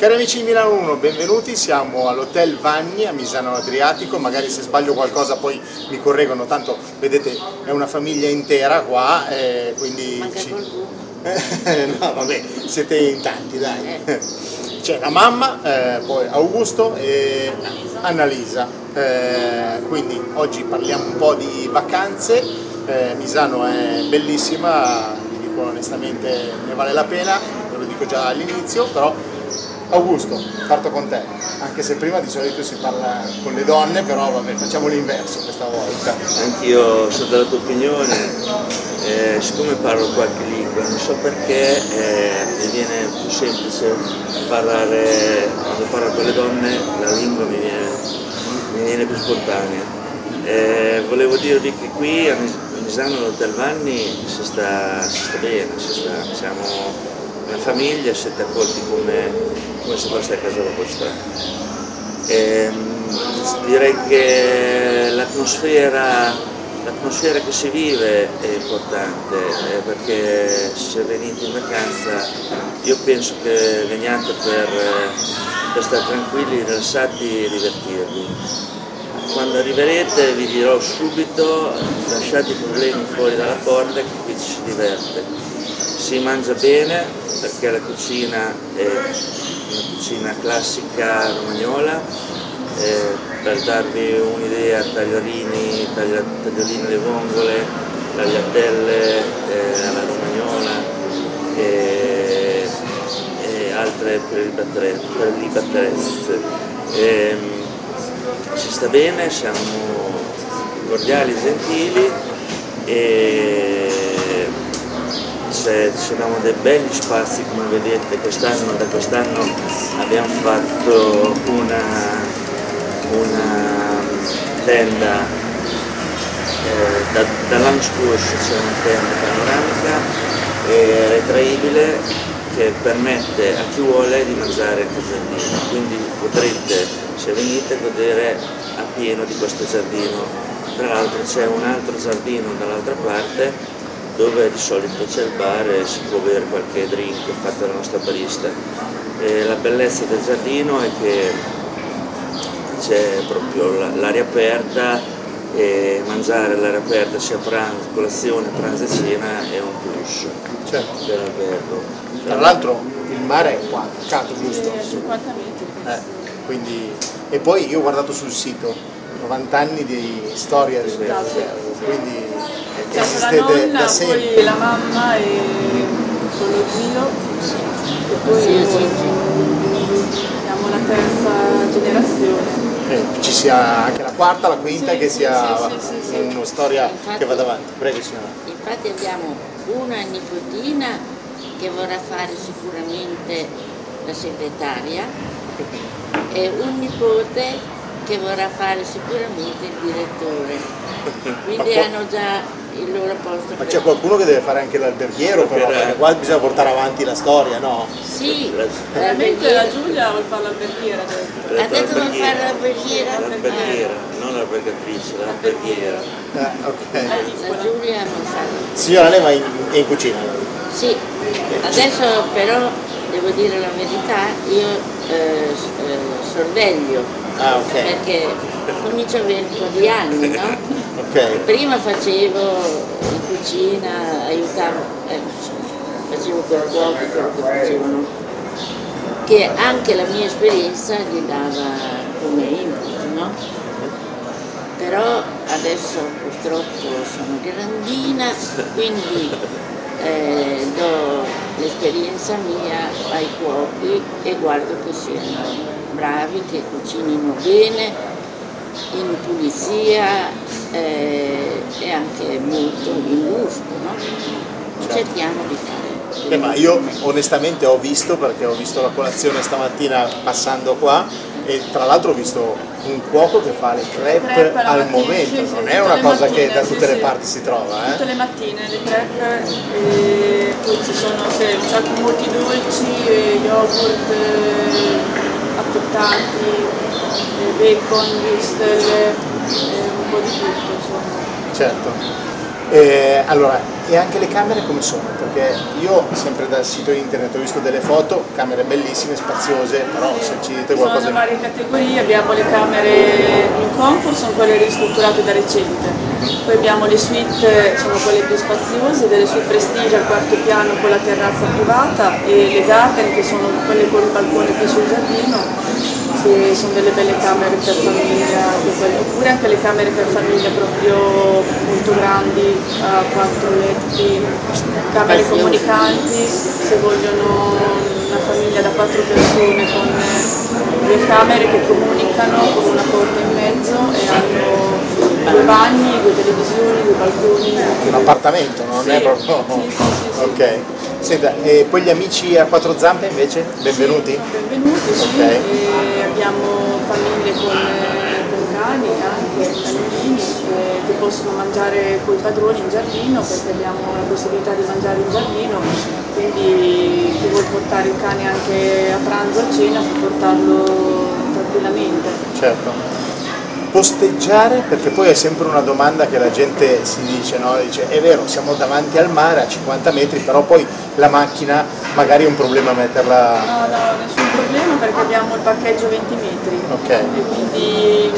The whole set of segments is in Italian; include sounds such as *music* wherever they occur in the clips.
Cari amici di Milano 1, benvenuti, siamo all'Hotel Vanni a Misano Adriatico, magari se sbaglio qualcosa poi mi correggono, tanto vedete è una famiglia intera qua, eh, quindi... Ci- qualcuno. no vabbè, siete in tanti dai. C'è la mamma, eh, poi Augusto e Annalisa. Eh, quindi oggi parliamo un po' di vacanze, Eh, Misano è bellissima, vi dico onestamente ne vale la pena, ve lo dico già all'inizio, però Augusto, parto con te, anche se prima di solito si parla con le donne, però vabbè, facciamo l'inverso questa volta. Anch'io sono della tua opinione, eh, siccome parlo qualche lingua, non so perché eh, mi viene più semplice parlare, quando parlo con le donne, la lingua mi viene, mi viene più spontanea. Eh, volevo dirvi che qui a Mis- a Misano all'Hotel Vanni si sta, si sta bene, si sta- siamo una famiglia, siete accolti come, come se foste a casa vostra. Ehm, direi che l'atmosfera, che si vive è importante eh, perché se venite in vacanza io penso che veniate per, per stare tranquilli, rilassati e divertirvi. Quando arriverete vi dirò subito lasciate i problemi fuori dalla porta che qui ci si diverte. Si mangia bene perché la cucina è una cucina classica romagnola, eh, per darvi un'idea tagliolini, taglia- tagliolini alle vongole, tagliatelle eh, alla romagnola e, e altre prelibaterezze. Ehm, si sta bene, siamo cordiali, gentili e se ci abbiamo dei belli spazi come vedete quest'anno, da quest'anno abbiamo fatto una, una tenda, eh, da- dall'anno scorso c'è una tenda panoramica e retraibile che permette a chi vuole di mangiare nel giardino, quindi potrete se venite godere a pieno di questo giardino. Tra l'altro c'è un altro giardino dall'altra parte dove di solito c'è il bar e si può bere qualche drink fatto dalla nostra barista. E la bellezza del giardino è che c'è proprio la- l'aria aperta e mangiare all'aria aperta sia pranzo, colazione, pranzo e cena è un plus Certo. per l'albergo. Tra l'altro il mare è qua, accanto, giusto? 50 metri. Eh, quindi, e poi io ho guardato sul sito, 90 anni di storia del albergo, quindi la esistete nonna, da poi sempre. la mamma e con lo zio. E poi Sì, sì, siamo la terza generazione. Eh, ci sia anche la quarta, la quinta, Sì, che sì, sia sì, sì, sì, sì. una storia Infatti- che vada avanti. Prego signora. Infatti abbiamo una nipotina che vorrà fare sicuramente la segretaria *laughs* e un nipote che vorrà fare sicuramente il direttore. *laughs* Quindi hanno già il loro posto. Ma per- c'è qualcuno che deve fare anche l'alberghiero però, Per- perché qua bisogna portare avanti la storia, no? Sì, La- Veramente la Giulia vuole fare l'alberghiera. Ha detto vuole fare l'alberghiera? L'alberghiera, non l'albergatrice, l'alberghiera. Eh, ok. la Giulia non sa. Signora, lei va in, è in cucina? Sì, adesso però devo dire la verità, io eh, eh, sorveglio Ah, ok. perché comincio a avere un po' di anni, no? Ok. Prima facevo in cucina, aiutavo, eh, facevo per cuoco quello che facevano, che anche la mia esperienza gli dava come input, no? Però adesso purtroppo sono grandina, quindi eh, do l'esperienza mia ai cuochi e guardo che siano bravi, che cucinino bene, in pulizia eh, e anche molto in gusto, no? Cerchiamo di fare. Eh, ma io onestamente ho visto, perché ho visto la colazione stamattina passando qua, e tra l'altro ho visto un cuoco che fa le crepe, Crepe al mattina, momento, sì, sì, non è tutte una le cosa che mattine, da sì, tutte le sì. parti si trova, Tutte eh? le mattine le crepe e poi ci sono sì, un sacco molti dolci, e yogurt affettati, eh, bacon, würstel, eh, un po' di tutto insomma. Certo. Eh, allora, e anche le camere come sono? Perché io sempre dal sito internet ho visto delle foto, camere bellissime, spaziose, però se ci dite qualcosa Sono varie categorie, abbiamo le camere in comfort, sono quelle ristrutturate da recente, poi abbiamo le suite, sono quelle più spaziose, delle suite prestige al quarto piano con la terrazza privata e le garden che sono quelle con il balcone qui sul giardino che sono delle belle camere per famiglia, oppure anche le camere per famiglia proprio molto grandi, a quattro letti, camere comunicanti, se vogliono una famiglia da quattro persone con due camere che comunicano con una porta in mezzo e hanno due bagni, due televisioni, due balconi. Un appartamento, non sì, è proprio... Sì, sì, sì, ok. Senta, e poi gli amici a quattro zampe invece? Benvenuti? Sì, benvenuti, sì. Ok. E abbiamo famiglie con, con cani, anche cagnolini, eh, che possono mangiare con i padroni in giardino perché abbiamo la possibilità di mangiare in giardino, quindi chi vuole portare il cane anche a pranzo a cena può portarlo tranquillamente. Certo. Posteggiare, perché poi è sempre una domanda che la gente si dice, no? Dice, è vero, siamo davanti al mare a 50 metri, però poi la macchina magari è un problema metterla... No, no, nessun problema perché abbiamo il parcheggio 20 metri. Ok. E quindi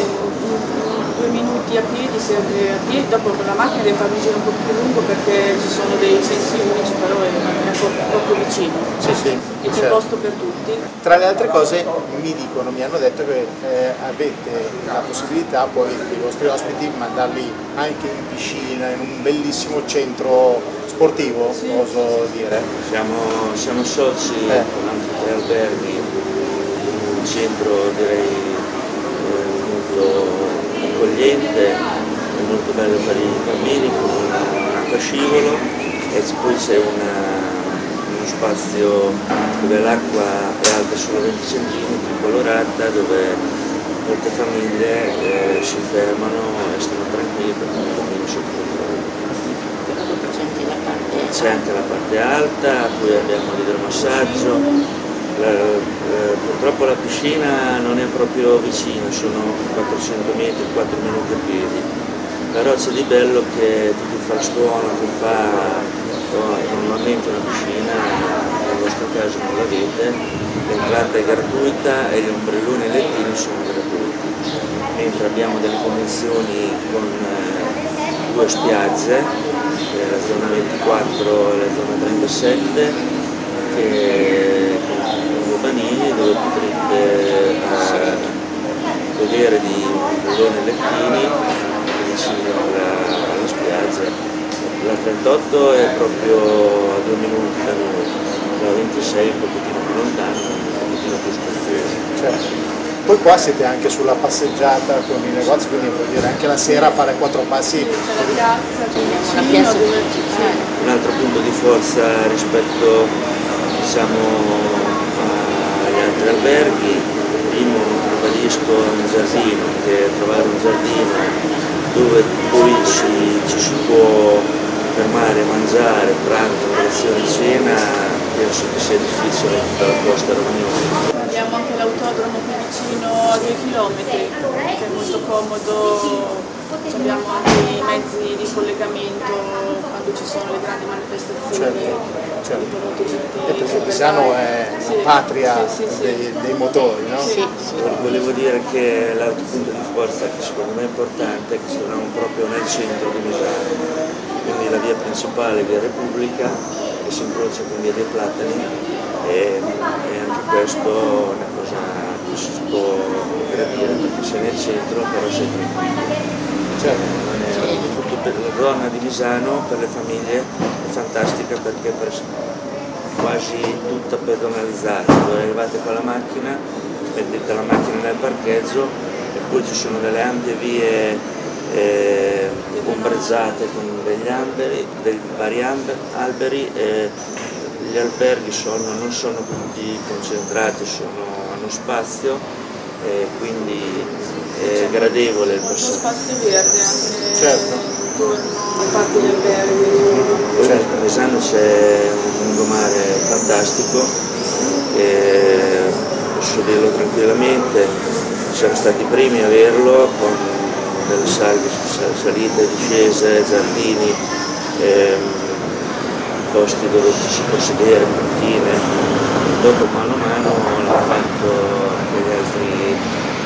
due minuti a piedi, se a piedi, dopo con la macchina deve fare un giro un po' più lungo perché ci sono dei sensi unici, però è, è proprio, vicino. Sì, sì, E c'è certo. posto per tutti. Tra le altre cose mi dicono, mi hanno detto che eh, avete la possibilità poi dei vostri ospiti mandarli anche in piscina, in un bellissimo centro sportivo, oso dire. Siamo, siamo soci Eh. con altri tre alberghi un centro direi eh, molto accogliente e molto bello per i bambini con una, un'acqua scivolo e poi c'è uno spazio dove l'acqua è alta solo 20 cm, colorata, dove molte famiglie eh, si fermano e stanno tranquilli perché i bambini sono controllo. C'è anche la parte C'è anche la parte alta, poi abbiamo l'idromassaggio. La- eh, purtroppo la piscina non è proprio vicina, sono 400 metri, 4 minuti a piedi. Però c'è di bello che fa il suono, chi fa oh, normalmente una piscina, nel vostro caso non l'avete, l'entrata è gratuita e gli ombrelloni e i lettini sono gratuiti. Mentre abbiamo delle convenzioni con eh, due spiagge, eh, la zona 24 e la zona 37, che dove potrete eh, godere di ombrelloni e lettini vicino alla, alla spiaggia. La 38 è proprio a due minuti da noi, la 26 è un pochettino più lontano, un pochettino più spaziosa. Certo. Poi qua siete anche sulla passeggiata con i negozi, quindi vuol dire anche la sera fare quattro passi. C'è la piazza, c'è un una piazza. Un altro punto di forza rispetto diciamo, altri alberghi, primo ribadisco un giardino, che trovare un giardino dove poi ci, ci si può fermare mangiare, pranzo, colazione, cena, penso che sia difficile in tutta la costa romagnole. Abbiamo anche l'autodromo qui vicino a due chilometri, che è molto comodo, abbiamo anche i mezzi di collegamento quando ci sono le grandi manifestazioni Certo, certo. E perché. Misano è Sì, la patria sì, sì, sì. dei, dei motori, no? Sì, sì. Volevo dire che l'altro punto di forza che secondo me è importante è che ci troviamo proprio nel centro di Misano, quindi la via principale, via Repubblica, che si incrocia con via dei Platani e, e anche questo è una cosa che si può gradire perché sei nel centro però sei tranquillo. Certo. Per la zona di Misano per le famiglie è fantastica perché è quasi tutta pedonalizzata, dove arrivate con la macchina, mettete la macchina nel parcheggio e poi ci sono delle ampie vie eh, ombreggiate con degli alberi, dei vari alberi e gli alberghi sono- non sono tutti concentrati, sono, hanno spazio e quindi è gradevole il passaggio. spazio verde anche Certo. Intorno al parco di alberghi. Poi a Misano c'è un lungomare fantastico, e posso dirlo tranquillamente, siamo stati i primi a averlo con delle salve, salite, discese, giardini, ehm, posti dove ci si può sedere, cantine. Dopo mano a mano l'hanno fatto anche gli altri,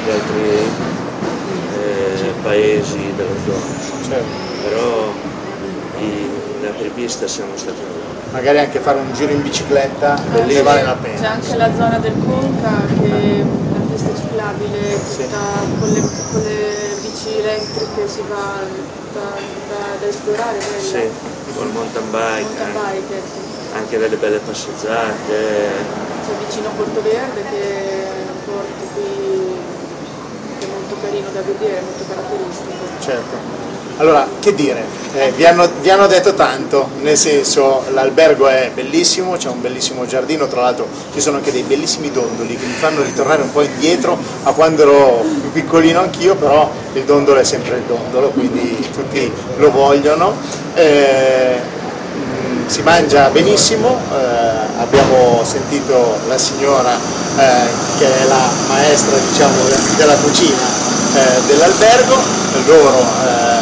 gli altri eh, paesi della zona. Certo. Prepista siamo stati noi. Magari anche fare un giro in bicicletta, Bellissimo. ne vale la C'è pena. anche la zona del Conca che è una pista ciclabile Sì. con, le, con le bici elettriche si va da, da- da esplorare quella. Sì, col mountain bike, Mountain anche, bike, ecco. anche delle belle passeggiate. C'è vicino Porto Verde che è un porto qui che è molto carino da vedere, molto caratteristico. Certo. Allora, che dire, eh, vi, hanno, vi hanno detto tanto, nel senso l'albergo è bellissimo, c'è un bellissimo giardino, tra l'altro ci sono anche dei bellissimi dondoli che mi fanno ritornare un po' indietro a quando ero più piccolino anch'io, però il dondolo è sempre il dondolo, quindi tutti lo vogliono. Eh, si mangia benissimo, eh, abbiamo sentito la signora eh, che è la maestra diciamo, de- della cucina eh, dell'albergo, loro eh,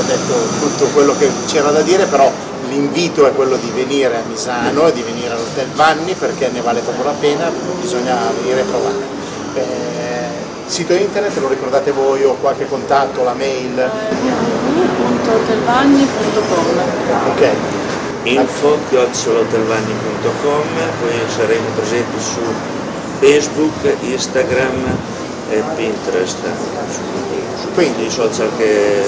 hanno detto tutto quello che c'era da dire, però l'invito è quello di venire a Misano e di venire all'Hotel Vanni perché ne vale proprio la pena, bisogna venire a provare. Eh, sito internet lo ricordate voi o qualche contatto, la mail? www.hotelvagni.com Ok, info chiocciolotelvani.com poi saremo presenti su Facebook, Instagram e Pinterest Quindi? i social che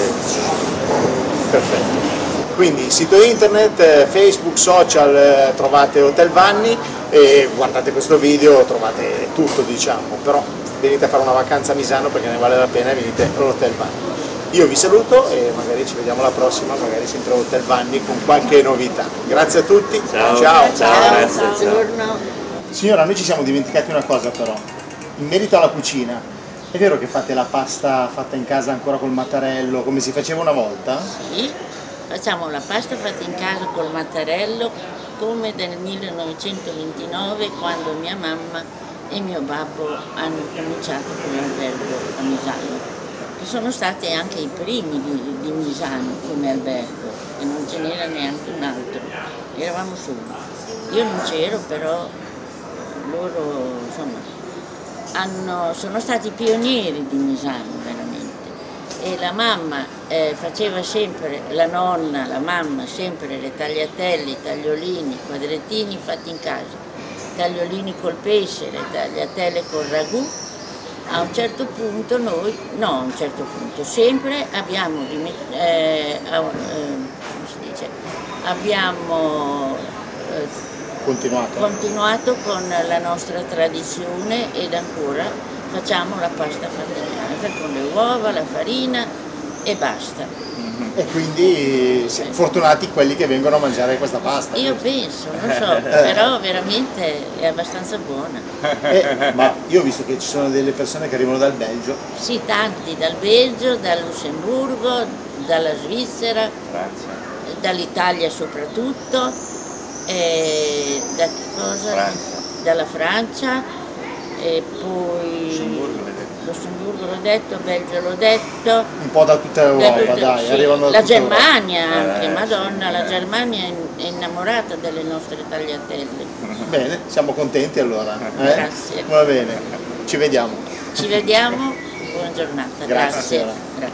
Perfetto. Quindi sito internet, eh, Facebook, social, eh, trovate Hotel Vanni e guardate questo video, trovate tutto diciamo, però venite a fare una vacanza a Misano perché ne vale la pena e venite all'Hotel Vanni. Io vi saluto e magari ci vediamo la prossima, magari sempre all'Hotel Vanni con qualche novità. Grazie a tutti. Ciao. ciao. Ciao, grazie, ciao. buongiorno. Signora, noi ci siamo dimenticati una cosa però, in merito alla cucina. È vero che fate la pasta fatta in casa ancora col mattarello, come si faceva una volta? Sì, facciamo la pasta fatta in casa col mattarello come nel 1929 quando mia mamma e mio babbo hanno cominciato con l'albergo a Misano, che sono stati anche i primi di, di Misano come albergo e non ce n'era neanche un altro, eravamo soli. Io non c'ero però loro insomma hanno- sono stati pionieri di Misano veramente. E la mamma eh, faceva sempre, la nonna, la mamma, sempre le tagliatelle, i tagliolini, i quadrettini fatti in casa, tagliolini col pesce, le tagliatelle col ragù. A un certo punto noi, no a un certo punto, sempre abbiamo, eh, eh, abbiamo eh, Continuate. continuato con la nostra tradizione ed ancora facciamo la pasta fatta in casa con le uova, la farina e basta. E quindi siamo fortunati quelli che vengono a mangiare questa pasta. Io penso, non so, però veramente è abbastanza buona. Eh, ma io ho visto che ci sono delle persone che arrivano dal Belgio, Sì, tanti, dal Belgio, dal Lussemburgo, dalla Svizzera, dall'Italia soprattutto, e da che cosa? Dalla Francia e poi Lussemburgo l'ho detto, Belgio l'ho detto, un po' da tutta da Europa, tutte- dai, sì, arrivano da la tutta Europa. Germania anche, madonna, la Germania è innamorata delle nostre tagliatelle. *laughs* Bene, siamo contenti allora. eh? Grazie. Va bene, ci vediamo. Ci vediamo, buona giornata, Grazie, grazie.